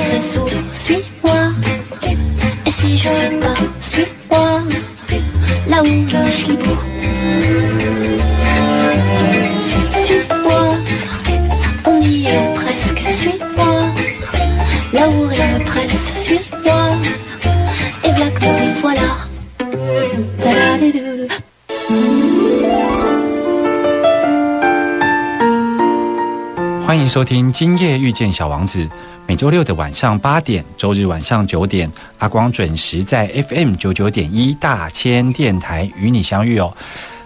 sais sourire, suis-moi. Et si je suis pas, suis-moi, là où je suis beau. Suis-moi, on y est presque, suis-moi. Là où rien ne presse, suis-moi. Et voilà que nous y voilà. 欢迎收听《今夜遇见小王子》，每周六的晚上八点，周日晚上九点，阿光准时在 FM 九九点一大千电台与你相遇哦。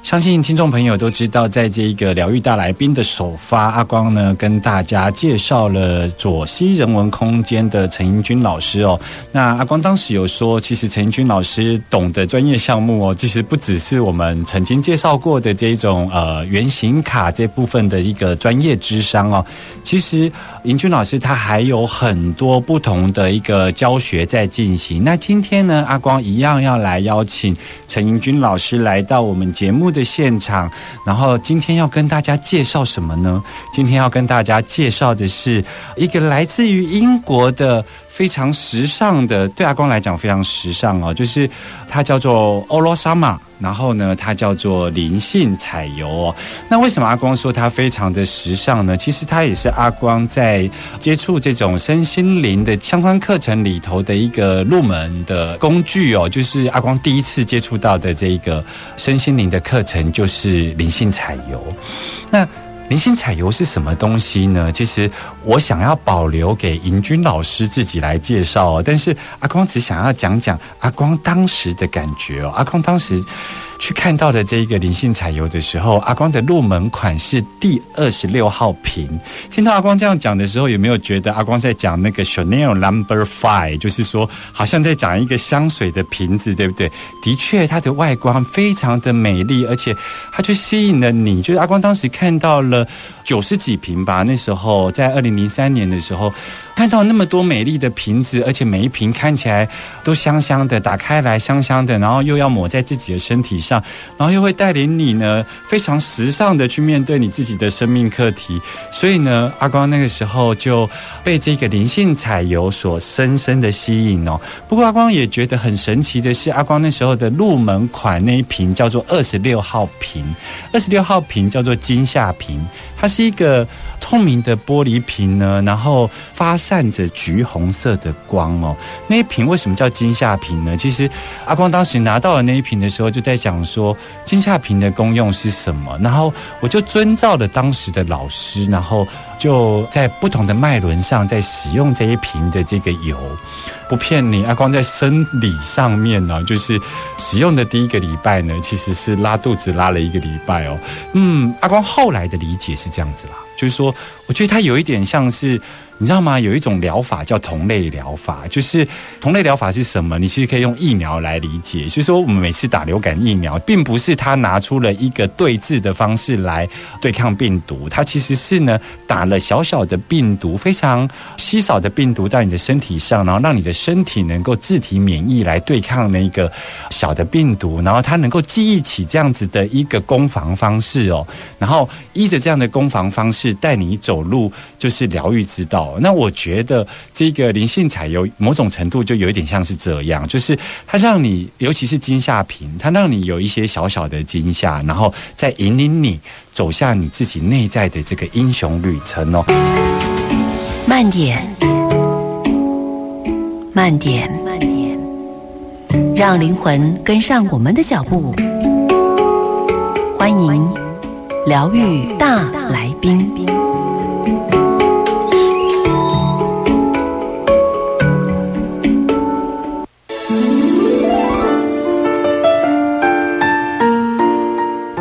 相信听众朋友都知道，在这个疗愈大来宾的首发，阿光呢跟大家介绍了左西人文空间的陈英军老师哦。那阿光当时有说，其实陈英军老师懂的专业项目哦，其实不只是我们曾经介绍过的这种呃原型卡这部分的一个专业智商哦。其实英军老师他还有很多不同的一个教学在进行。那今天呢，阿光一样要来邀请陈英军老师来到我们节目的现场，然后今天要跟大家介绍什么呢？今天要跟大家介绍的是一个来自于英国的非常时尚的，对阿光来讲非常时尚哦，就是它叫做欧罗莎玛。然后呢，它叫做灵性彩油哦。那为什么阿光说它非常的时尚呢？其实它也是阿光在接触这种身心灵的相关课程里头的一个入门的工具哦。就是阿光第一次接触到的这个身心灵的课程，就是灵性彩油。那明星彩油是什么东西呢？其实我想要保留给银军老师自己来介绍，但是阿光只想要讲讲阿光当时的感觉哦。阿光当时去看到的这一个灵性彩油的时候，阿光的入门款是第二十六号瓶。听到阿光这样讲的时候，有没有觉得阿光在讲那个 Chanel Number Five？就是说，好像在讲一个香水的瓶子，对不对？的确，它的外观非常的美丽，而且它就吸引了你。就是阿光当时看到了九十几瓶吧，那时候在二零零三年的时候，看到那么多美丽的瓶子，而且每一瓶看起来都香香的，打开来香香的，然后又要抹在自己的身体上，然后又会带领你呢非常时尚的去面对你自己的生命课题。所以呢，阿光那个时候就被这个灵性彩油所深深的吸引哦。不过阿光也觉得很神奇的是，阿光那时候的入门款那一瓶叫做二十六号瓶，二十六号瓶叫做金夏瓶，它是一个透明的玻璃瓶呢，然后发散着橘红色的光哦。那一瓶为什么叫金夏瓶呢？其实阿光当时拿到了那一瓶的时候，就在讲说金夏瓶的功用是什么。然后我就遵照了当时的老师，然后就在不同的脉轮上在使用这一瓶的这个油。不骗你，阿光在生理上面呢，就是使用的第一个礼拜呢，其实是拉肚子拉了一个礼拜哦。嗯，阿光后来的理解是这样子了，就是说，我觉得它有一点像是。你知道吗？有一种疗法叫同类疗法，就是同类疗法是什么？你其实可以用疫苗来理解。就是说，我们每次打流感疫苗，并不是他拿出了一个对峙的方式来对抗病毒，它其实是呢打了小小的病毒，非常稀少的病毒到你的身体上，然后让你的身体能够自体免疫来对抗那个小的病毒，然后它能够记忆起这样子的一个攻防方式哦，然后依着这样的攻防方式带你走入就是疗愈之道。那我觉得这个灵性彩油某种程度就有一点像是这样，就是它让你，尤其是惊吓瓶，它让你有一些小小的惊吓，然后再引领你走向你自己内在的这个英雄旅程哦。慢点，慢点，慢点，让灵魂跟上我们的脚步。欢迎疗愈大来宾。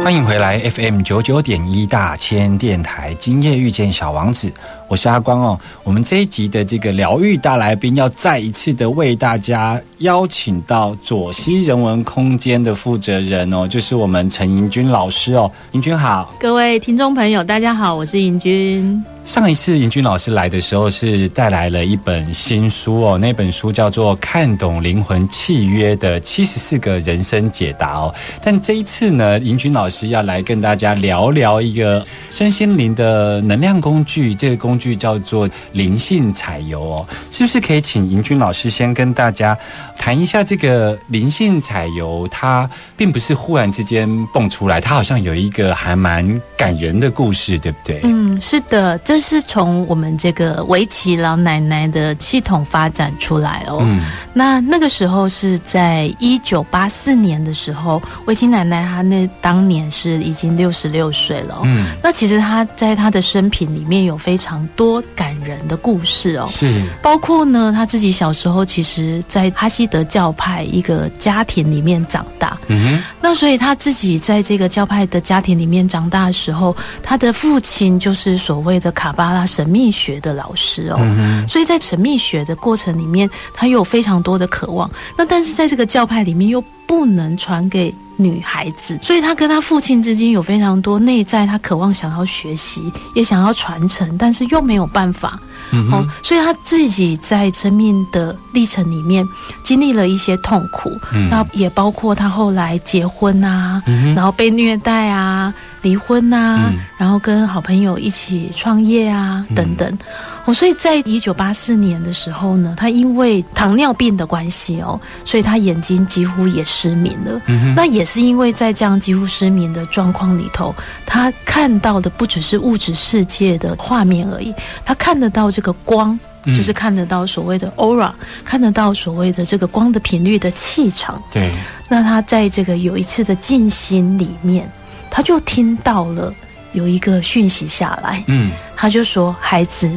欢迎回来 FM 九九点一大千电台，今夜遇见小王子，我是阿光哦。我们这一集的这个疗愈大来宾，要再一次的为大家邀请到左西人文空间的负责人哦，就是我们陈盈君老师哦。盈君好，各位听众朋友，大家好，我是尹君。上一次盈君老师来的时候是带来了一本新书哦，那本书叫做《看懂灵魂契约的七十四个人生解答》哦。但这一次呢，盈君老师要来跟大家聊聊一个身心灵的能量工具，这个工具叫做灵性彩油哦。是不是可以请盈君老师先跟大家谈一下这个灵性彩油？它并不是忽然之间蹦出来，它好像有一个还蛮感人的故事，对不对？嗯，是的，这是从我们这个围棋老奶奶的系统发展出来哦。嗯那那个时候是在一九八四年的时候，围棋奶奶她那当年是已经六十六岁了、哦。嗯，那其实她在她的生平里面有非常多感人的故事哦。是包括呢，他自己小时候其实，在哈希德教派一个家庭里面长大，嗯哼。那所以他自己在这个教派的家庭里面长大的时候，他的父亲就是所谓的卡巴拉神秘学的老师哦。嗯所以在神秘学的过程里面，他有非常多的渴望。那但是在这个教派里面又不能传给女孩子，所以她跟她父亲之间有非常多内在她渴望想要学习，也想要传承，但是又没有办法。嗯哦，所以她自己在生命的历程里面经历了一些痛苦，嗯。那也包括她后来结婚啊，然后被虐待啊、离婚啊，嗯然后跟好朋友一起创业啊、等等。哦，所以在一九八四年的时候呢，他因为糖尿病的关系哦，所以他眼睛几乎也失明了。嗯那也是因为在这样几乎失明的状况里头，他看到的不只是物质世界的画面而已，他看得到这个光。嗯就是看得到所谓的 aura，看得到所谓的这个光的频率的气场。对，那他在这个有一次的静心里面，他就听到了有一个讯息下来，嗯他就说：“孩子，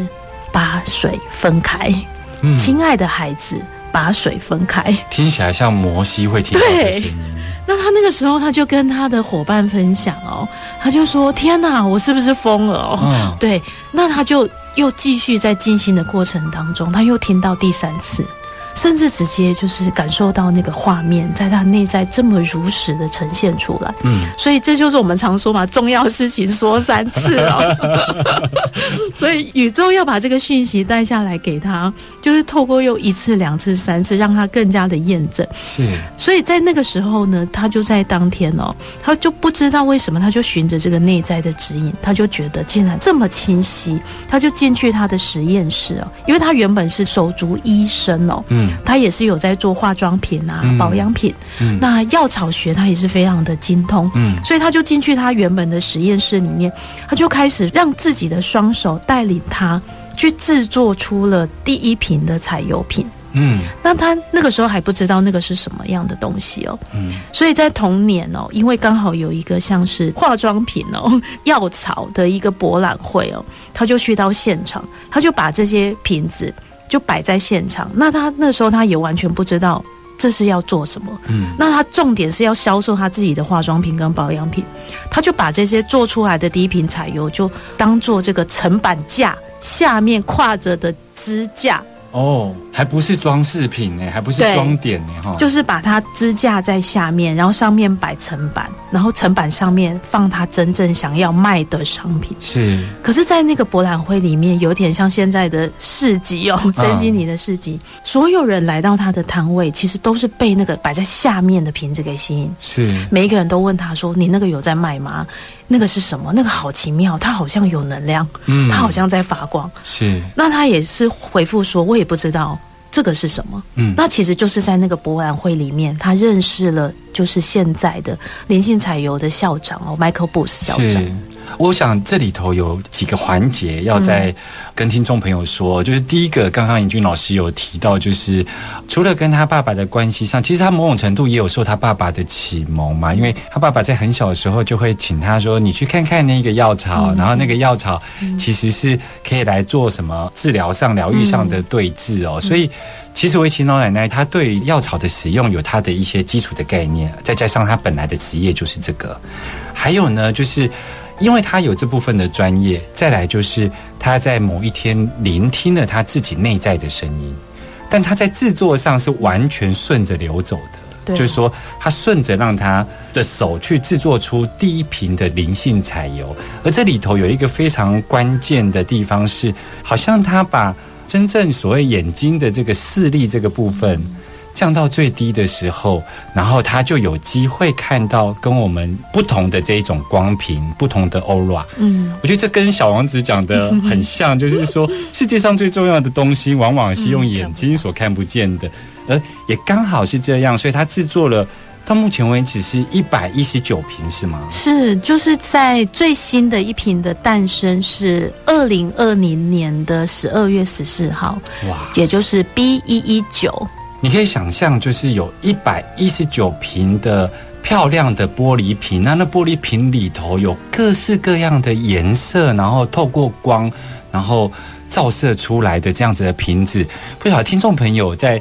把水分开，嗯，亲爱的孩子，把水分开。”听起来像摩西会听到的对声音。那他那个时候他就跟他的伙伴分享哦，他就说：“天哪，我是不是疯了哦？”嗯对，那他就又继续在静心的过程当中，他又听到第三次，甚至直接就是感受到那个画面在他内在这么如实的呈现出来。嗯，所以这就是我们常说嘛，重要事情说三次哦。所以宇宙要把这个讯息带下来给他，就是透过又一次、两次、三次，让他更加的验证。是，所以在那个时候呢，他就在当天哦，他就不知道为什么，他就循着这个内在的指引，他就觉得竟然这么清晰，他就进去他的实验室哦，因为他原本是手足医生哦，嗯他也是有在做化妆品啊、嗯。保养品，嗯。那药草学他也是非常的精通，嗯。所以他就进去他原本的实验室里面，他就开始让自己的双手带领他去制作出了第一瓶的彩油品。嗯。那他那个时候还不知道那个是什么样的东西哦，嗯。所以在同年哦，因为刚好有一个像是化妆品哦、药草的一个博览会哦，他就去到现场，他就把这些瓶子就摆在现场。那他那时候他也完全不知道这是要做什么，嗯那他重点是要销售他自己的化妆品跟保养品，他就把这些做出来的第一瓶彩油就当做这个层板架下面挎着的支架。哦，还不是装饰品呢，还不是对装点呢，哈，就是把它支架在下面，然后上面摆层板，然后层板上面放他真正想要卖的商品。是，可是，在那个博览会里面，有点像现在的市集哦，身心灵的市集，所有人来到他的摊位，其实都是被那个摆在下面的瓶子给吸引。是，每一个人都问他说：“你那个有在卖吗？那个是什么？那个好奇妙，它好像有能量，嗯它好像在发光。是，那他也是回复说：“我也不知道这个是什么。”嗯那其实就是在那个博览会里面，他认识了就是现在的灵性彩油的校长哦，Michael Booth 校长是。。我想这里头有几个环节要再跟听众朋友说，就是第一个，刚刚尹俊老师有提到，就是除了跟他爸爸的关系上，其实他某种程度也有受他爸爸的启蒙嘛，因为他爸爸在很小的时候就会请他说：“你去看看那个药草，然后那个药草其实是可以来做什么治疗上、疗愈上的对治哦。”所以。其实围棋老奶奶她对药草的使用有她的一些基础的概念，再加上她本来的职业就是这个。还有呢，就是因为他有这部分的专业，再来就是他在某一天聆听了他自己内在的声音，但他在制作上是完全顺着流走的。就是说，他顺着让他的手去制作出第一瓶的灵性彩油，而这里头有一个非常关键的地方是，好像他把真正所谓眼睛的这个视力这个部分降到最低的时候，然后他就有机会看到跟我们不同的这一种光屏、不同的 aura。嗯，我觉得这跟小王子讲的很像，就是说 世界上最重要的东西，往往是用眼睛所看不见的，而也刚好是这样，所以他制作了到目前为止是一百一十九瓶，是吗？是，就是在最新的一瓶的诞生是二零二零年的十二月十四号，哇！也就是 B 一一九。你可以想象，就是有一百一十九瓶的漂亮的玻璃瓶，那那玻璃瓶里头有各式各样的颜色，然后透过光，然后照射出来的这样子的瓶子，不晓得听众朋友在。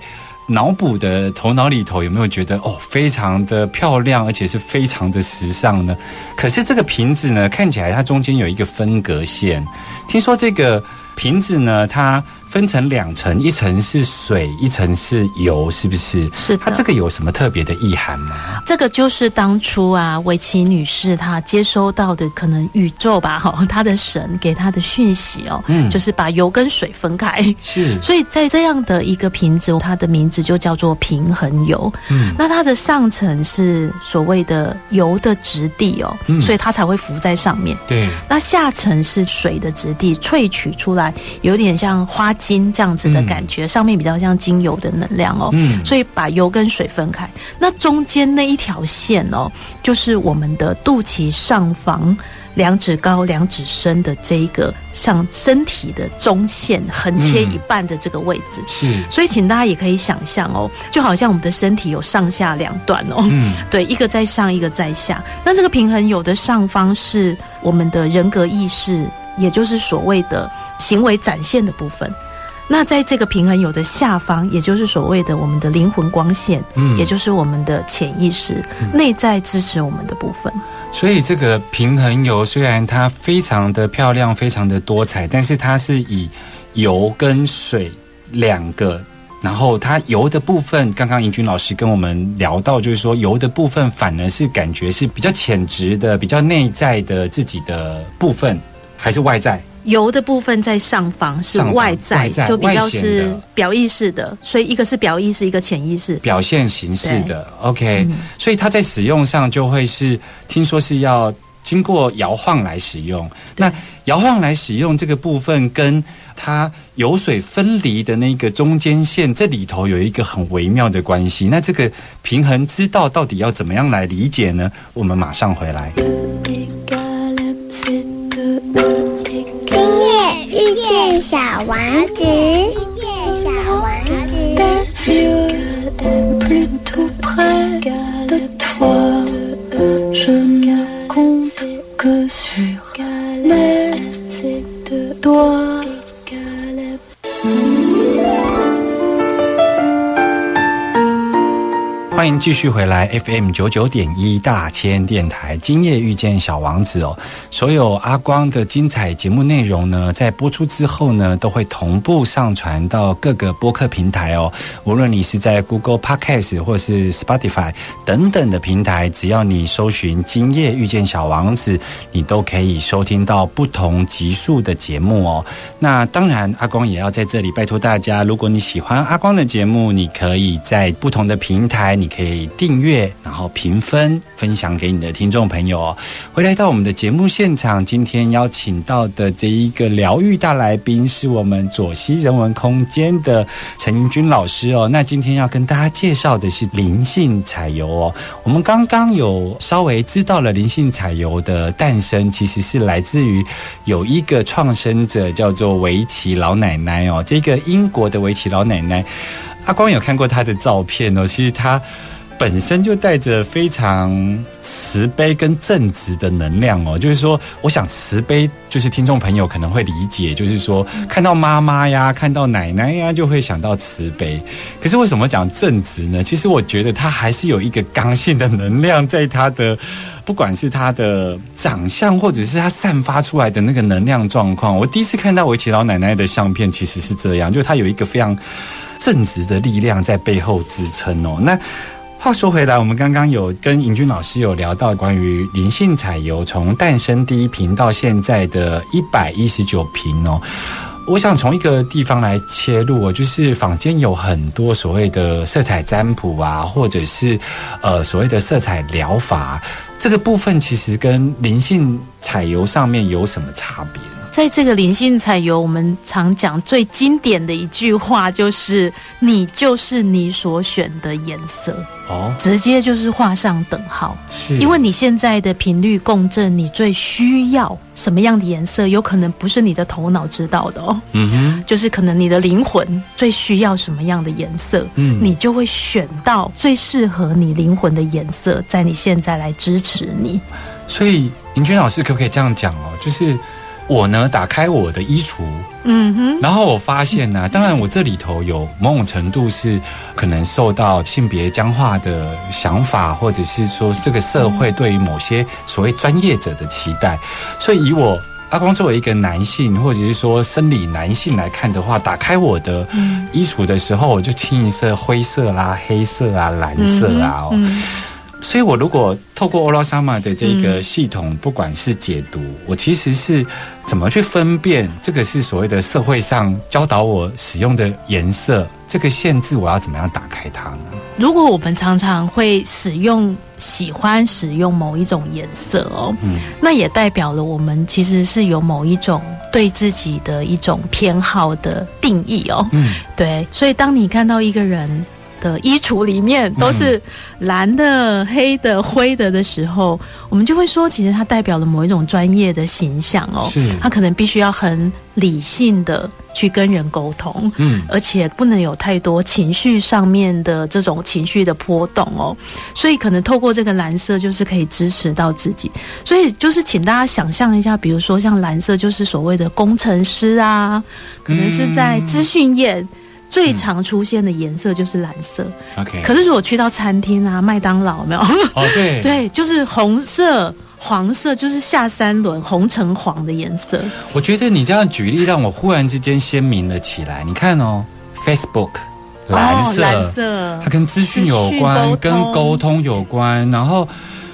脑补的头脑里头有没有觉得哦，非常的漂亮，而且是非常的时尚呢？可是这个瓶子呢，看起来它中间有一个分隔线。听说这个瓶子呢，它分成两层，一层是水，一层是油，是不是？是的它这个有什么特别的意涵吗？这个就是当初啊，维奇女士她接收到的可能宇宙吧，哈，她的神给她的讯息哦，嗯就是把油跟水分开。是，所以在这样的一个瓶子，它的名字就叫做平衡油。嗯，那它的上层是所谓的油的质地哦，嗯所以它才会浮在上面。对，那下层是水的质地，萃取出来有点像花精这样子的感觉，上面比较像精油的能量哦。嗯所以把油跟水分开，那中间那一条线哦，就是我们的肚脐上方两指高、两指深的这一个像身体的中线横切一半的这个位置。是，所以，请大家也可以想象哦，就好像我们的身体有上下两段哦，嗯，对，一个在上，一个在下。那这个平衡有的上方是我们的人格意识，也就是所谓的行为展现的部分。那在这个平衡有的下方，也就是所谓的我们的灵魂光线，嗯也就是我们的潜意识、内在支持我们的部分。所以这个平衡油虽然它非常的漂亮，非常的多彩，但是它是以油跟水两个。然后它油的部分，刚刚尹君老师跟我们聊到，就是说油的部分反而是感觉是比较浅直的、比较内在的自己的部分，还是外在？油的部分在上方是外在，外在就比较是表意识的，所以一个是表意识，一个潜意识。表现形式的，OK，、嗯所以它在使用上就会是听说是要经过摇晃来使用。那摇晃来使用这个部分，跟它油水分离的那个中间线，这里头有一个很微妙的关系。那这个平衡之道到底要怎么样来理解呢？我们马上回来。小王子，遇见小王子。继续回来 FM 九九点一大千电台，今夜遇见小王子哦。所有阿光的精彩节目内容呢，在播出之后呢，都会同步上传到各个播客平台哦。无论你是在 Google Podcast 或是 Spotify 等等的平台，只要你搜寻“今夜遇见小王子”，你都可以收听到不同集数的节目哦。那当然，阿光也要在这里拜托大家，如果你喜欢阿光的节目，你可以在不同的平台，你可以以订阅，然后评分，分享给你的听众朋友哦。回来到我们的节目现场，今天邀请到的这一个疗愈大来宾是我们左西人文空间的陈英君老师哦。那今天要跟大家介绍的是灵性彩油哦。我们刚刚有稍微知道了灵性彩油的诞生，其实是来自于有一个创生者叫做维奇老奶奶哦。这个英国的维奇老奶奶，阿光有看过她的照片哦，其实她。本身就带着非常慈悲跟正直的能量哦。就是说，我想慈悲，就是听众朋友可能会理解，就是说看到妈妈呀，看到奶奶呀，就会想到慈悲。可是为什么讲正直呢？其实我觉得他还是有一个刚性的能量在他的。不管是他的长相，或者是他散发出来的那个能量状况，我第一次看到围棋老奶奶的相片，其实是这样，就是她有一个非常正直的力量在背后支撑哦。那话说回来，我们刚刚有跟尹军老师有聊到关于灵性彩油从诞生第一瓶到现在的一百一十九瓶哦。我想从一个地方来切入，就是坊间有很多所谓的色彩占卜啊，或者是呃所谓的色彩疗法，这个部分其实跟灵性彩油上面有什么差别呢？在这个灵性彩油，我们常讲最经典的一句话就是“你就是你所选的颜色”，哦，直接就是画上等号。是因为你现在的频率共振，你最需要什么样的颜色，有可能不是你的头脑知道的哦，嗯哼，就是可能你的灵魂最需要什么样的颜色，嗯你就会选到最适合你灵魂的颜色，在你现在来支持你。所以尹军老师可不可以这样讲哦？就是我呢，打开我的衣橱，嗯哼，然后我发现呢、当然我这里头有某种程度是可能受到性别僵化的想法，或者是说这个社会对于某些所谓专业者的期待，所以以我。阿光作为一个男性，或者是说生理男性来看的话，打开我的衣橱的时候，我就清一色灰色啦、黑色啊、蓝色啊、哦，嗯所以，我如果透过欧拉萨玛的这个系统，不管是解读，我其实是怎么去分辨这个是所谓的社会上教导我使用的颜色，这个限制我要怎么样打开它呢？如果我们常常会使用、喜欢使用某一种颜色哦，嗯那也代表了我们其实是有某一种对自己的一种偏好的定义哦。嗯，对，所以当你看到一个人的衣橱里面都是蓝的、黑的、灰的的时候，我们就会说，其实它代表了某一种专业的形象哦。是他可能必须要很理性的去跟人沟通，嗯而且不能有太多情绪上面的这种情绪的波动哦。所以可能透过这个蓝色，就是可以支持到自己。所以就是请大家想象一下，比如说像蓝色，就是所谓的工程师啊，可能是在资讯业。最常出现的颜色就是蓝色，，OK，可是如果去到餐厅啊、麦当劳，有没有？哦，对，对，就是红色、黄色，就是下三轮红橙黄的颜色。我觉得你这样举例让我忽然之间鲜明了起来。你看哦，Facebook 蓝色，哦、蓝色它跟资讯有资关，跟沟通有关。然后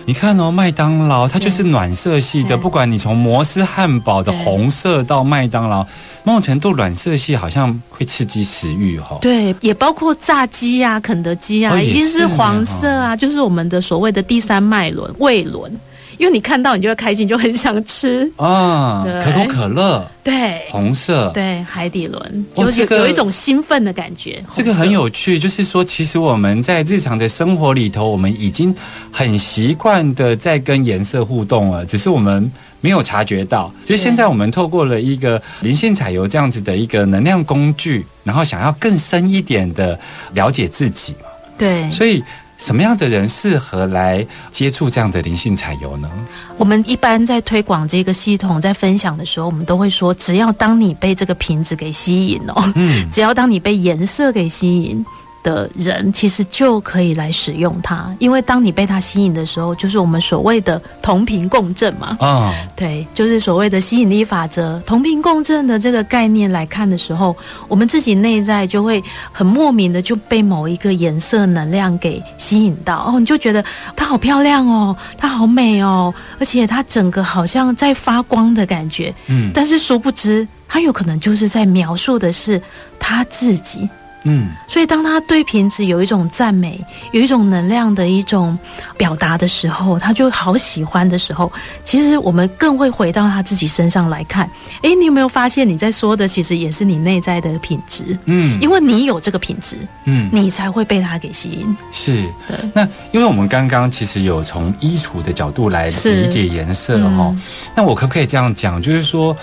你看哦，麦当劳它就是暖色系的，不管你从摩斯汉堡的对。红色到麦当劳，某种程度暖色系好像会刺激食欲哈、哦。对，也包括炸鸡啊、肯德基啊，哦一定是是黄色啊，就是我们的所谓的第三脉轮胃轮，因为你看到你就会开心，就很想吃。啊，可口可乐对红色，对，海底轮有有一种兴奋的感觉。这个很有趣，就是说，其实我们在日常的生活里头，我们已经很习惯的在跟颜色互动了，只是我们没有察觉到。其实现在我们透过了一个灵性彩油这样子的一个能量工具，然后想要更深一点的了解自己嘛，对，所以。什么样的人适合来接触这样的灵性彩油呢？我们一般在推广这个系统，在分享的时候，我们都会说，只要当你被这个瓶子给吸引哦，嗯，只要当你被颜色给吸引的人，其实就可以来使用它。因为当你被它吸引的时候，就是我们所谓的同频共振嘛。啊、对，就是所谓的吸引力法则，同频共振的这个概念来看的时候，我们自己内在就会很莫名的就被某一个颜色能量给吸引到哦，你就觉得它好漂亮哦，它好美哦，而且它整个好像在发光的感觉，嗯但是殊不知，它有可能就是在描述的是他自己。嗯，所以，当他对瓶子有一种赞美，有一种能量的一种表达的时候，他就好喜欢的时候，其实我们更会回到他自己身上来看。诶，你有没有发现你在说的其实也是你内在的品质？嗯因为你有这个品质，嗯，你才会被他给吸引。是。对，那因为我们刚刚其实有从衣橱的角度来理解颜色哈、嗯那我可不可以这样讲，就是说，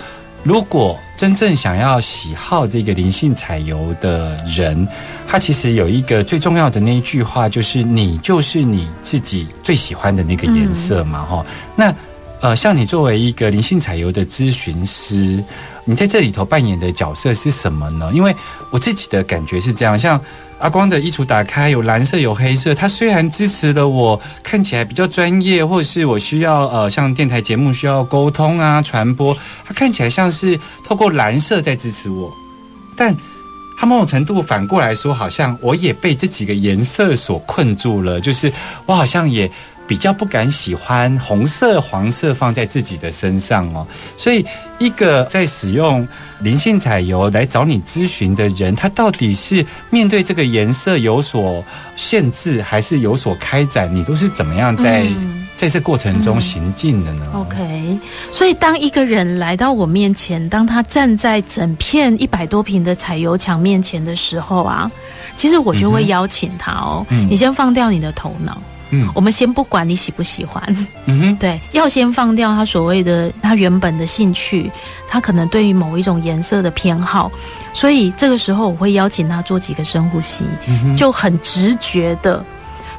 如果真正想要喜好这个灵性彩油的人，他其实有一个最重要的那一句话，就是你就是你自己最喜欢的那个颜色嘛，哈、那呃，像你作为一个灵性彩油的咨询师，你在这里头扮演的角色是什么呢？因为我自己的感觉是这样，像阿光的衣橱打开有蓝色有黑色，他虽然支持了我看起来比较专业，或者是我需要呃像电台节目需要沟通啊传播，它看起来像是透过蓝色在支持我，但它某种程度反过来说，好像我也被这几个颜色所困住了，就是我好像也。比较不敢喜欢红色、黄色放在自己的身上哦，所以一个在使用灵性彩油来找你咨询的人，他到底是面对这个颜色有所限制，还是有所开展？你都是怎么样在、嗯。在这过程中行进的呢？OK，所以当一个人来到我面前，当他站在整片一百多平的彩油墙面前的时候啊，其实我就会邀请他哦，嗯。你先放掉你的头脑，嗯。我们先不管你喜不喜欢，嗯哼，对，要先放掉他所谓的他原本的兴趣，他可能对于某一种颜色的偏好，所以这个时候我会邀请他做几个深呼吸，就很直觉的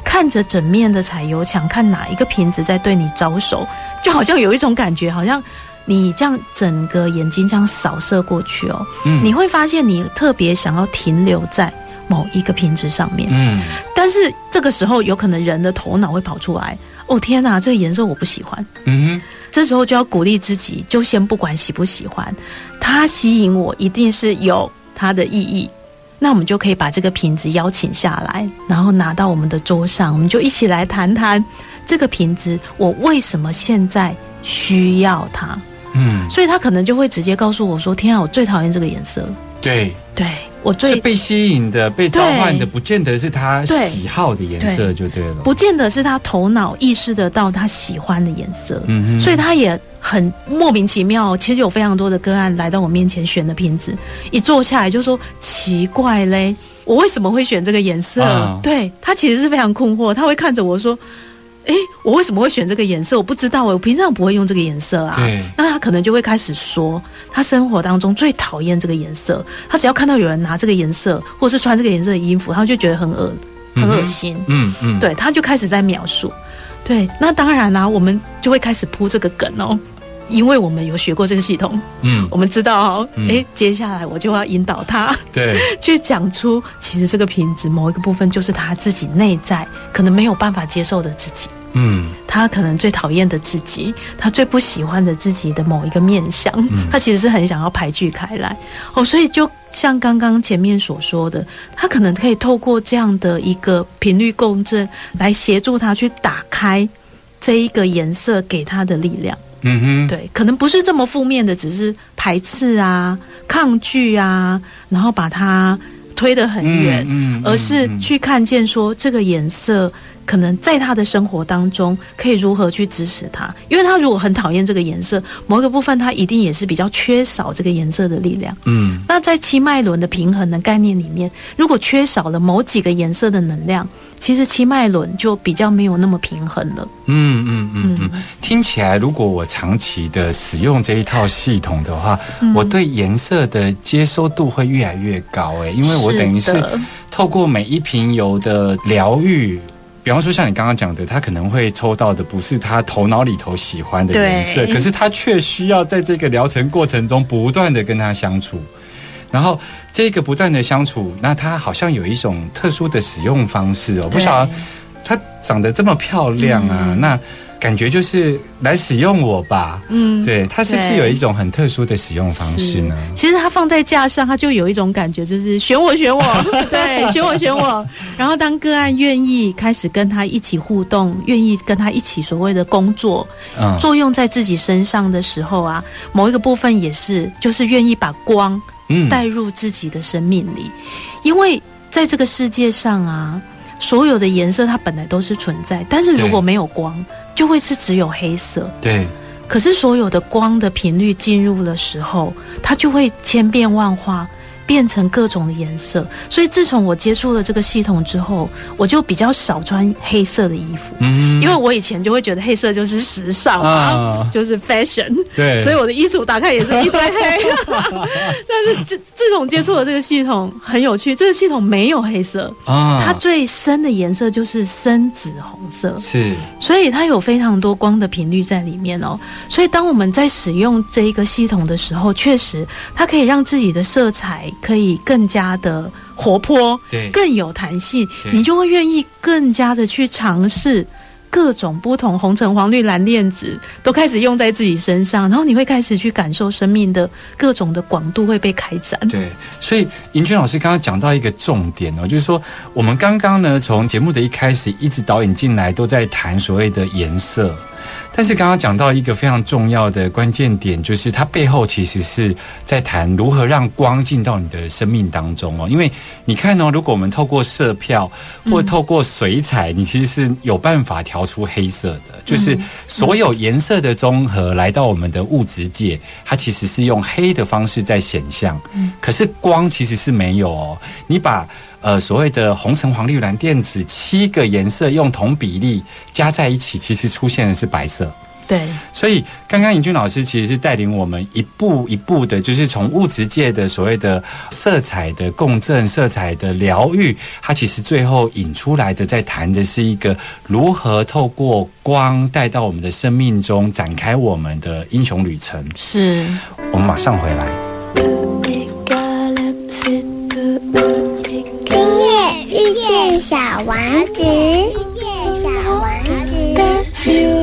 看着整面的彩油墙，看哪一个瓶子在对你招手，就好像有一种感觉，好像你这样整个眼睛这样扫射过去哦，嗯。你会发现你特别想要停留在某一个瓶子上面。嗯但是这个时候，有可能人的头脑会跑出来，哦天哪，这个颜色我不喜欢。嗯这时候就要鼓励自己，就先不管喜不喜欢，它吸引我一定是有它的意义。那我们就可以把这个瓶子邀请下来，然后拿到我们的桌上，我们就一起来谈谈这个瓶子，我为什么现在需要它。嗯，所以他可能就会直接告诉我说：“天啊，我最讨厌这个颜色。对，对我是最被吸引的、被召唤的，不见得是他喜好的颜色就对了。不见得是他头脑意识得到他喜欢的颜色，嗯哼所以他也很莫名其妙。其实有非常多的个案来到我面前选的瓶子，一坐下来就说奇怪嘞，我为什么会选这个颜色？啊对他其实是非常困惑，他会看着我说。诶，我为什么会选这个颜色？我不知道，我平常不会用这个颜色啊。那他可能就会开始说，他生活当中最讨厌这个颜色。他只要看到有人拿这个颜色，或者是穿这个颜色的衣服，他就觉得很恶很恶心。嗯嗯，对，他就开始在描述。对，那当然啦、我们就会开始铺这个梗哦，因为我们有学过这个系统，嗯。我们知道哦，嗯。诶，接下来我就要引导他对，去讲出，其实这个瓶子某一个部分就是他自己内在可能没有办法接受的自己。嗯。他可能最讨厌的自己，他最不喜欢的自己的某一个面相，他其实是很想要排拒开来。哦，所以就像刚刚前面所说的，他可能可以透过这样的一个频率共振来协助他去打开这一个颜色给他的力量。嗯哼，对，可能不是这么负面的，只是排斥啊、抗拒啊，然后把它推得很远，嗯嗯而是嗯。去看见说这个颜色可能在他的生活当中可以如何去支持他，因为他如果很讨厌这个颜色，某一个部分他一定也是比较缺少这个颜色的力量。嗯那在七脉轮的平衡的概念里面，如果缺少了某几个颜色的能量，其实七脉轮就比较没有那么平衡了。嗯嗯嗯嗯，听起来，如果我长期的使用这一套系统的话，嗯我对颜色的接收度会越来越高哎，因为我等于是透过每一瓶油的疗愈。比方说，像你刚刚讲的，他可能会抽到的不是他头脑里头喜欢的颜色，可是他却需要在这个疗程过程中不断的跟他相处，然后这个不断的相处，那他好像有一种特殊的使用方式哦，不晓得他长得这么漂亮啊，嗯。那感觉就是来使用我吧。嗯，对，它是不是有一种很特殊的使用方式呢？其实它放在架上，它就有一种感觉，就是 选我选我，对，选我选我。然后当个案愿意开始跟他一起互动，愿意跟他一起所谓的工作，嗯作用在自己身上的时候啊，某一个部分也是，就是愿意把光嗯带入自己的生命里，因为在这个世界上啊，所有的颜色它本来都是存在，但是如果没有光，就会是只有黑色。对，可是所有的光的频率进入的时候，它就会千变万化，变成各种的颜色。所以自从我接触了这个系统之后，我就比较少穿黑色的衣服，嗯因为我以前就会觉得黑色就是时尚啊，啊，就是 fashion。对，所以我的衣橱打开也是一堆黑，但是自自从接触了这个系统，很有趣。这个系统没有黑色，啊它最深的颜色就是深紫红色，是所以它有非常多光的频率在里面哦。所以当我们在使用这一个系统的时候，确实它可以让自己的色彩可以更加的活泼，对更有弹性，你就会愿意更加的去尝试。各种不同红橙黄绿蓝靛紫都开始用在自己身上，然后你会开始去感受生命的各种的广度会被开展。对，所以尹娟老师刚刚讲到一个重点哦，就是说我们刚刚呢从节目的一开始一直导引进来都在谈所谓的颜色。但是刚刚讲到一个非常重要的关键点，就是它背后其实是在谈如何让光进到你的生命当中哦。因为你看哦，如果我们透过色票或透过水彩，你其实是有办法调出黑色的，就是所有颜色的综合来到我们的物质界，它其实是用黑的方式在显象。可是光其实是没有哦，你把。呃，所谓的红橙黄绿蓝靛紫七个颜色用同比例加在一起，其实出现的是白色。对，所以刚刚尹俊老师其实是带领我们一步一步的，就是从物质界的所谓的色彩的共振、色彩的疗愈，它其实最后引出来的，在谈的是一个如何透过光带到我们的生命中，展开我们的英雄旅程。是我们马上回来。égale M, c'est 2 E égale 今夜遇见小王子，遇见小王子。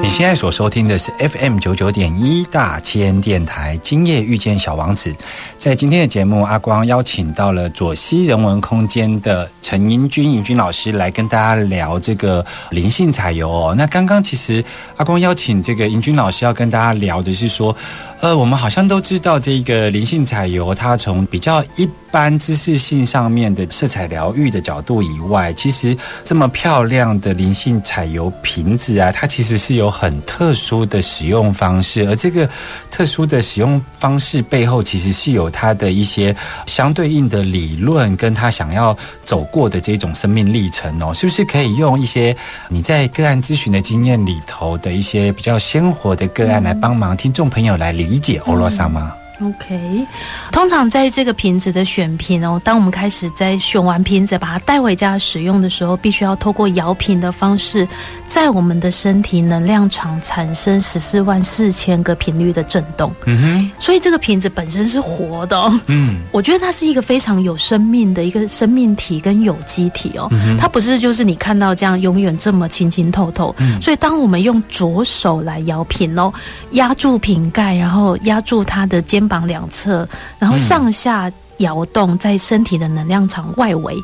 你现在所收听的是 FM 九九点一大千电台，今夜遇见小王子。在今天的节目，阿光邀请到了左西人文空间的陈英君英君老师来跟大家聊这个灵性彩油哦。那刚刚其实阿光邀请这个英君老师要跟大家聊的是说，呃，我们好像都知道这个灵性彩油，它从比较一般知识性上面的色彩疗愈的角度以外，其实这么漂亮的灵性彩油瓶子啊，它其实是有很特殊的使用方式，而这个特殊的使用方式背后，其实是有它的一些相对应的理论，跟他想要走过的这种生命历程哦，是不是可以用一些你在个案咨询的经验里头的一些比较鲜活的个案来帮忙听众朋友来理解欧罗莎吗？OK，通常在这个瓶子的选瓶哦，当我们开始在选完瓶子，把它带回家使用的时候，必须要透过摇瓶的方式，在我们的身体能量场产生十四万四千个频率的震动。嗯哼所以这个瓶子本身是活的、哦，嗯，我觉得它是一个非常有生命的一个生命体跟有机体哦，它不是就是你看到这样永远这么清清透透。所以当我们用左手来摇瓶哦，压住瓶盖，然后压住它的肩膀两侧，然后上下摇动在身体的能量场外围。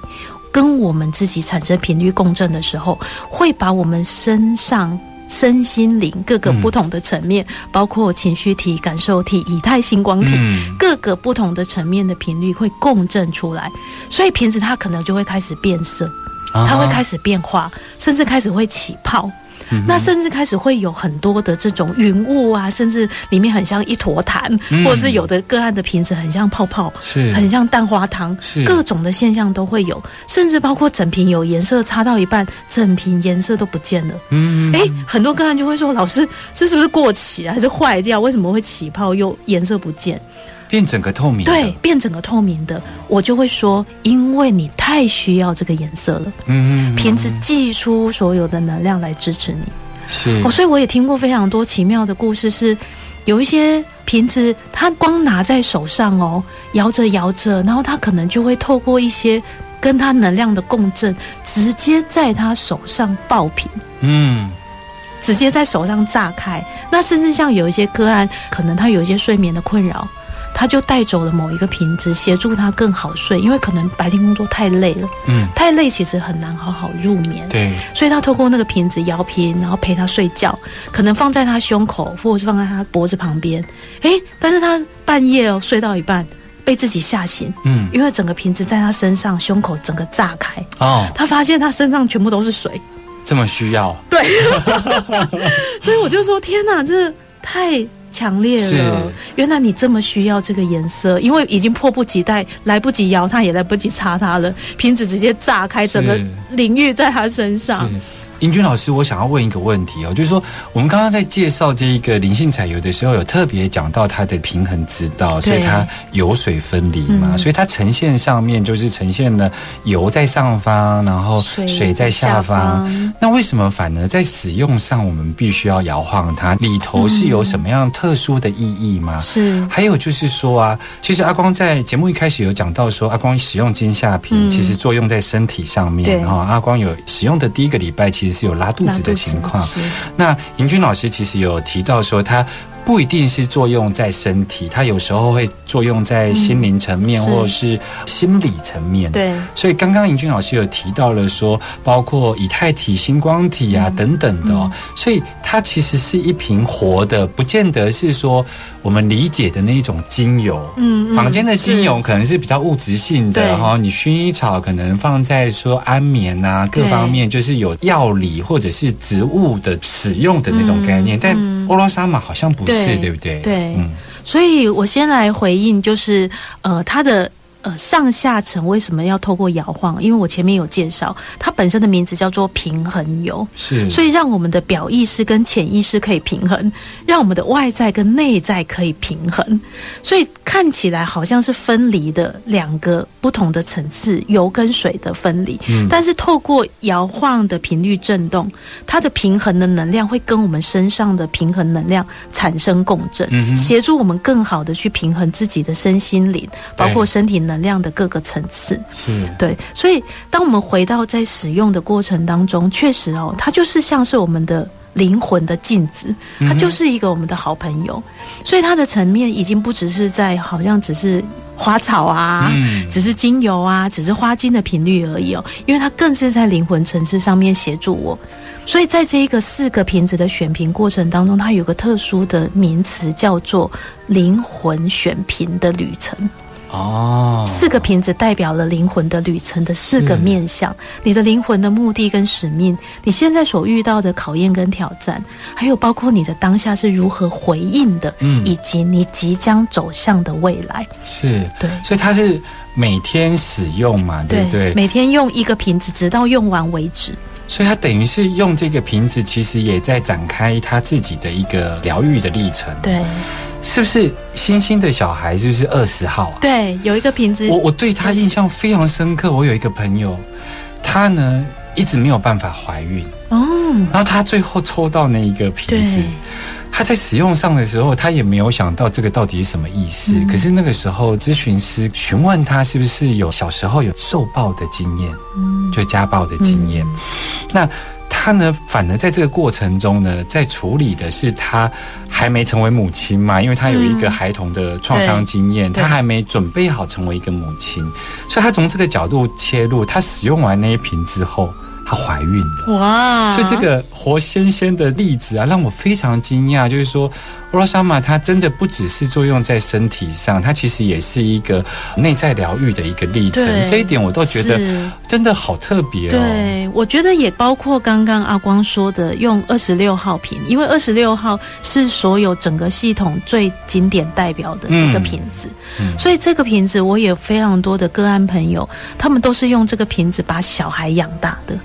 跟我们自己产生频率共振的时候，会把我们身上身心灵各个不同的层面，包括情绪体、感受体、以太星光体，嗯各个不同的层面的频率会共振出来，所以瓶子它可能就会开始变色，啊它会开始变化，甚至开始会起泡。那甚至开始会有很多的这种云雾啊，甚至里面很像一坨痰，嗯或者是有的个案的瓶子很像泡泡，是很像蛋花汤，是各种的现象都会有，甚至包括整瓶有颜色擦到一半，整瓶颜色都不见了。嗯哎、很多个案就会说，老师，这是不是过期啊，还是坏掉？为什么会起泡又颜色不见？变整个透明的，对，变整个透明的，我就会说，因为你太需要这个颜色了，嗯，嗯，瓶子寄出所有的能量来支持你。是。哦，所以我也听过非常多奇妙的故事，是有一些瓶子，它光拿在手上哦，摇着摇着，然后它可能就会透过一些跟它能量的共振，直接在他手上爆瓶。嗯。直接在手上炸开，那甚至像有一些个案，可能他有一些睡眠的困扰，他他就带走了某一个瓶子，协助他更好睡，因为可能白天工作太累了，嗯，太累其实很难好好入眠。对，所以他透过那个瓶子摇瓶，然后陪他睡觉，可能放在他胸口，或者是放在他脖子旁边。诶，但是他半夜哦睡到一半，被自己吓醒，嗯，因为整个瓶子在他身上胸口整个炸开，哦，他发现他身上全部都是水。这么需要，对，所以我就说天哪，这太强烈了！原来你这么需要这个颜色，因为已经迫不及待，来不及摇它，也来不及擦它了，瓶子直接炸开，整个淋浴在它身上。是。英君老师，我想要问一个问题哦，就是说，我们刚刚在介绍这一个灵性彩油的时候，有特别讲到它的平衡之道，所以它油水分离嘛，嗯所以它呈现上面就是呈现了油在上方，然后水在下方。方那为什么反而在使用上我们必须要摇晃它？里头是有什么样特殊的意义吗？是还有就是说啊，其实阿光在节目一开始有讲到说，阿光使用金夏瓶，嗯其实作用在身体上面对哈、阿光有使用的第一个礼拜，其实是有拉肚子的情况。那尹军老师其实有提到说，他不一定是作用在身体，它有时候会作用在心灵层面、嗯或者是心理层面。。对。所以刚刚尹俊老师有提到了说，包括以太体、星光体啊、嗯。等等的哦，所以它其实是一瓶活的，不见得是说我们理解的那一种精油。嗯嗯坊间的精油可能是比较物质性的对。哈，你薰衣草可能放在说安眠啊各方面，就是有药理或者是植物的使用的那种概念，但欧罗莎玛好像不是，对对不对？对嗯，所以我先来回应，就是呃，他的呃上下层为什么要透过摇晃？因为我前面有介绍，它本身的名字叫做平衡油，是，所以让我们的表意识跟潜意识可以平衡，让我们的外在跟内在可以平衡。所以看起来好像是分离的两个不同的层次，油跟水的分离。嗯但是透过摇晃的频率震动，它的平衡的能量会跟我们身上的平衡能量产生共振，嗯协助我们更好的去平衡自己的身心灵，包括身体能量的各个层次。是，对，所以当我们回到在使用的过程当中，确实哦，它就是像是我们的灵魂的镜子，它就是一个我们的好朋友。所以它的层面已经不只是在好像只是花草啊，嗯只是精油啊，只是花精的频率而已哦，因为它更是在灵魂层次上面协助我。所以在这一个四个瓶子的选瓶过程当中，它有个特殊的名词叫做灵魂选瓶的旅程。哦，四个瓶子代表了灵魂的旅程的四个面向，你的灵魂的目的跟使命，你现在所遇到的考验跟挑战，还有包括你的当下是如何回应的，嗯以及你即将走向的未来。是，对所以它是每天使用嘛，对不对？每天用一个瓶子，直到用完为止。所以它等于是用这个瓶子，其实也在展开他自己的一个疗愈的历程。，对是不是星星的小孩？是不是二十号啊？对，有一个瓶子我，我对他印象非常深刻。我有一个朋友，他呢一直没有办法怀孕，哦，然后他最后抽到那一个瓶子，他在使用上的时候，他也没有想到这个到底是什么意思。嗯可是那个时候，咨询师询问他是不是有小时候有受暴的经验，嗯就家暴的经验。那他呢，反而在这个过程中呢，在处理的是他还没成为母亲嘛，因为他有一个嗯。孩童的创伤经验，对。他还没准备好成为一个母亲，所以他从这个角度切入，他使用完那一瓶之后，她怀孕了。哇！所以这个活鲜鲜的例子啊，让我非常惊讶。就是说，欧罗莎玛它真的不只是作用在身体上，它其实也是一个内在疗愈的一个历程对。这一点我都觉得真的好特别哦。对，我觉得也包括刚刚阿光说的用二十六号瓶，因为二十六号是所有整个系统最经典代表的一个瓶子，嗯所以这个瓶子我也有非常多的个案朋友，他们都是用这个瓶子把小孩养大的。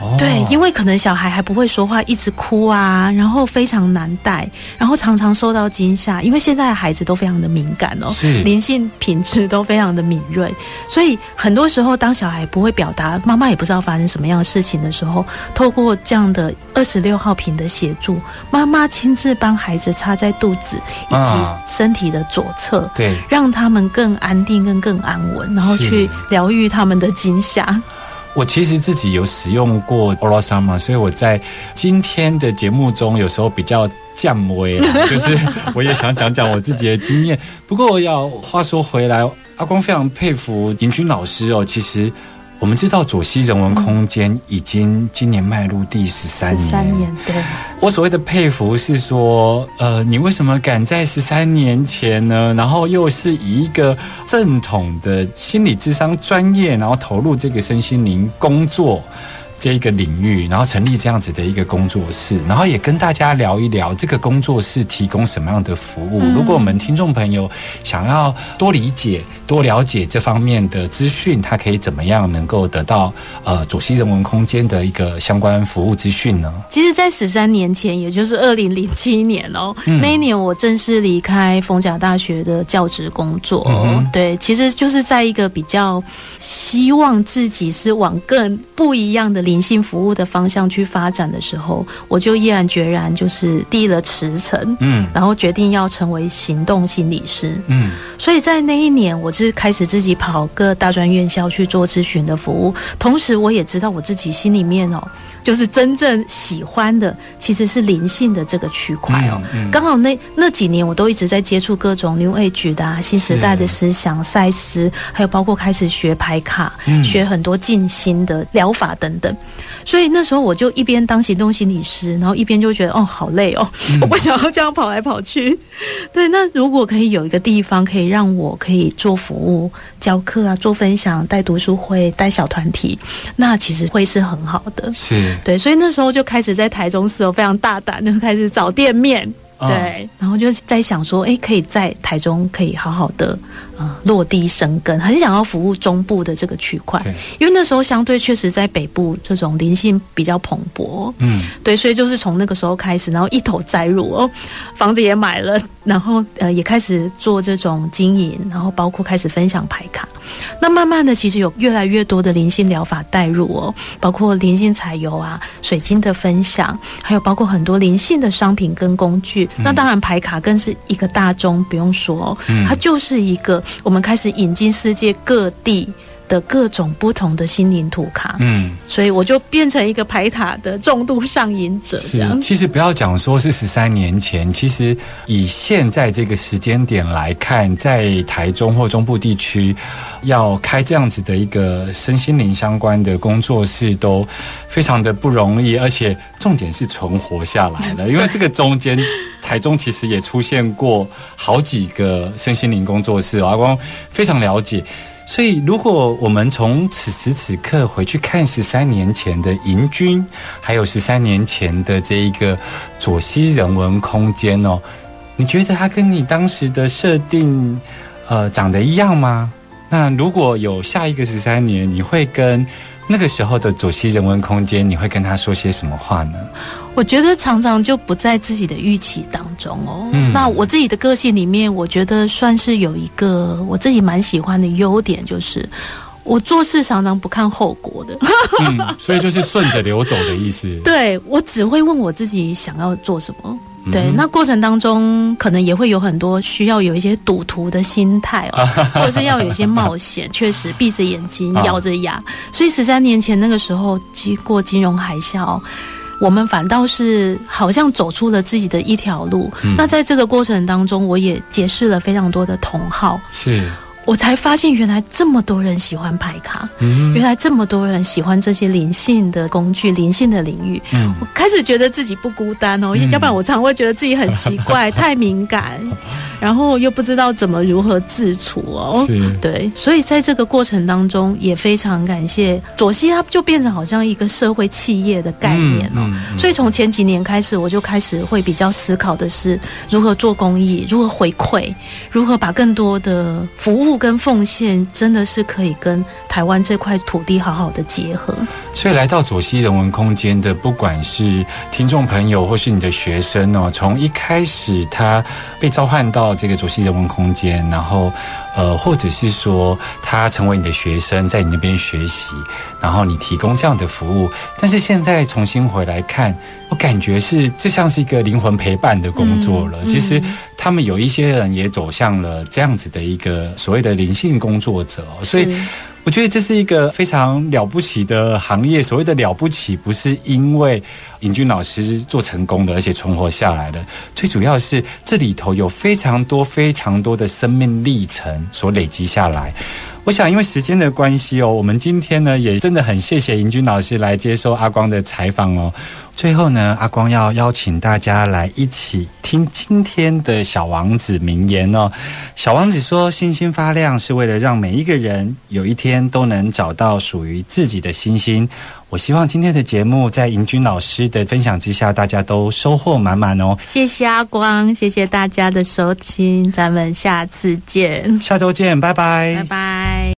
哦对，因为可能小孩还不会说话，一直哭啊，然后非常难带，然后常常受到惊吓。因为现在的孩子都非常的敏感哦，是灵性品质都非常的敏锐，所以很多时候当小孩不会表达，妈妈也不知道发生什么样的事情的时候，透过这样的二十六号瓶的协助，妈妈亲自帮孩子插在肚子以及啊身体的左侧。对，让他们更安定、更更安稳，然后去疗愈他们的惊吓。我其实自己有使用过 Oral Summer，所以我在今天的节目中有时候比较降威了，就是我也想讲讲我自己的经验。不过要话说回来，阿光非常佩服尹军老师哦。其实我们知道左西人文空间已经今年迈入第十三年十年，三年，对，我所谓的佩服是说，呃，你为什么敢在十三年前呢？然后又是以一个正统的心理智商专业，然后投入这个身心灵工作这一个领域，然后成立这样子的一个工作室，然后也跟大家聊一聊这个工作室提供什么样的服务。如果我们听众朋友想要多理解、多了解这方面的资讯，他可以怎么样能够得到呃左西人文空间的一个相关服务资讯呢？其实，在十三年前，也就是二零零七年哦，那一年我正式离开逢甲大学的教职工作。嗯对，其实就是在一个比较希望自己是往更不一样的灵性服务的方向去发展的时候，我就毅然决然就是递了辞呈，嗯然后决定要成为行动心理师。嗯。所以在那一年，我是开始自己跑各大专院校去做咨询的服务，同时我也知道我自己心里面哦，就是真正喜欢的其实是灵性的这个区块哦。嗯嗯刚好那那几年我都一直在接触各种 New Age 的、啊、新时代的思想、赛斯，还有包括开始学牌卡、嗯学很多静心的疗法等等。所以那时候我就一边当行动心理师，然后一边就觉得哦好累哦，嗯我不想要这样跑来跑去。对，那如果可以有一个地方可以让我可以做服务、教课啊、做分享、带读书会、带小团体，那其实会是很好的。是对，所以那时候就开始在台中市哦，非常大胆就开始找店面。嗯对，然后就在想说，哎，可以在台中可以好好的呃落地生根，很想要服务中部的这个区块，因为那时候相对确实在北部这种灵性比较蓬勃，嗯。对，所以就是从那个时候开始，然后一头栽入哦，房子也买了，然后呃也开始做这种经营，然后包括开始分享牌卡。那慢慢的，其实有越来越多的灵性疗法带入哦，包括灵性彩油啊、水晶的分享，还有包括很多灵性的商品跟工具。那当然，牌卡更是一个大宗，不用说哦，它就是一个我们开始引进世界各地。的各种不同的心灵图卡，嗯，所以我就变成一个排塔的重度上瘾者，这是。样。其实不要讲说是十三年前，其实以现在这个时间点来看，在台中或中部地区要开这样子的一个身心灵相关的工作室，都非常的不容易，而且重点是存活下来了，因为这个中间。台中其实也出现过好几个身心灵工作室，阿光非常了解。所以，如果我们从此时此刻回去看十三年前的迎军，还有十三年前的这一个左西人文空间哦，你觉得它跟你当时的设定，呃，长得一样吗？那如果有下一个十三年，你会跟那个时候的左西人文空间，你会跟他说些什么话呢？我觉得常常就不在自己的预期当中哦。嗯那我自己的个性里面，我觉得算是有一个我自己蛮喜欢的优点，就是我做事常常不看后果的。嗯，所以就是顺着流走的意思。对我只会问我自己想要做什么。嗯对，那过程当中可能也会有很多需要有一些赌徒的心态哦，或者是要有一些冒险，确实闭着眼睛啊咬着牙。所以十三年前那个时候，经过金融海啸。我们反倒是好像走出了自己的一条路。那在这个过程当中，我也结识了非常多的同好，是，我才发现原来这么多人喜欢牌卡，嗯原来这么多人喜欢这些灵性的工具、灵性的领域。嗯我开始觉得自己不孤单哦，嗯要不然我常会觉得自己很奇怪、太敏感，然后又不知道怎么如何自处哦。是，对，所以在这个过程当中，也非常感谢左西，它就变成好像一个社会企业的概念哦。所以从前几年开始，我就开始会比较思考的是如何做公益，如何回馈，如何把更多的服务跟奉献，真的是可以跟台湾这块土地好好的结合。所以来到左西人文空间的，不管是听众朋友或是你的学生哦，从一开始他被召唤到这个左西人文空间，然后呃，或者是说他成为你的学生，在你那边学习，然后你提供这样的服务，但是现在重新回来看，我感觉是这像是一个灵魂陪伴的工作了。嗯其实他们有一些人也走向了这样子的一个所谓的灵性工作者哦，所以。我觉得这是一个非常了不起的行业。所谓的了不起，不是因为尹军老师做成功了，而且存活下来了。最主要是这里头有非常多、非常多的生命历程所累积下来。我想，因为时间的关系哦，我们今天呢也真的很谢谢银军老师来接受阿光的采访哦。最后呢，阿光要邀请大家来一起听今天的小王子名言哦。小王子说：“星星发亮是为了让每一个人有一天都能找到属于自己的星星。”我希望今天的节目在银军老师的分享之下，大家都收获满满哦。谢谢阿光，谢谢大家的收听，咱们下次见，下周见，拜拜，拜拜。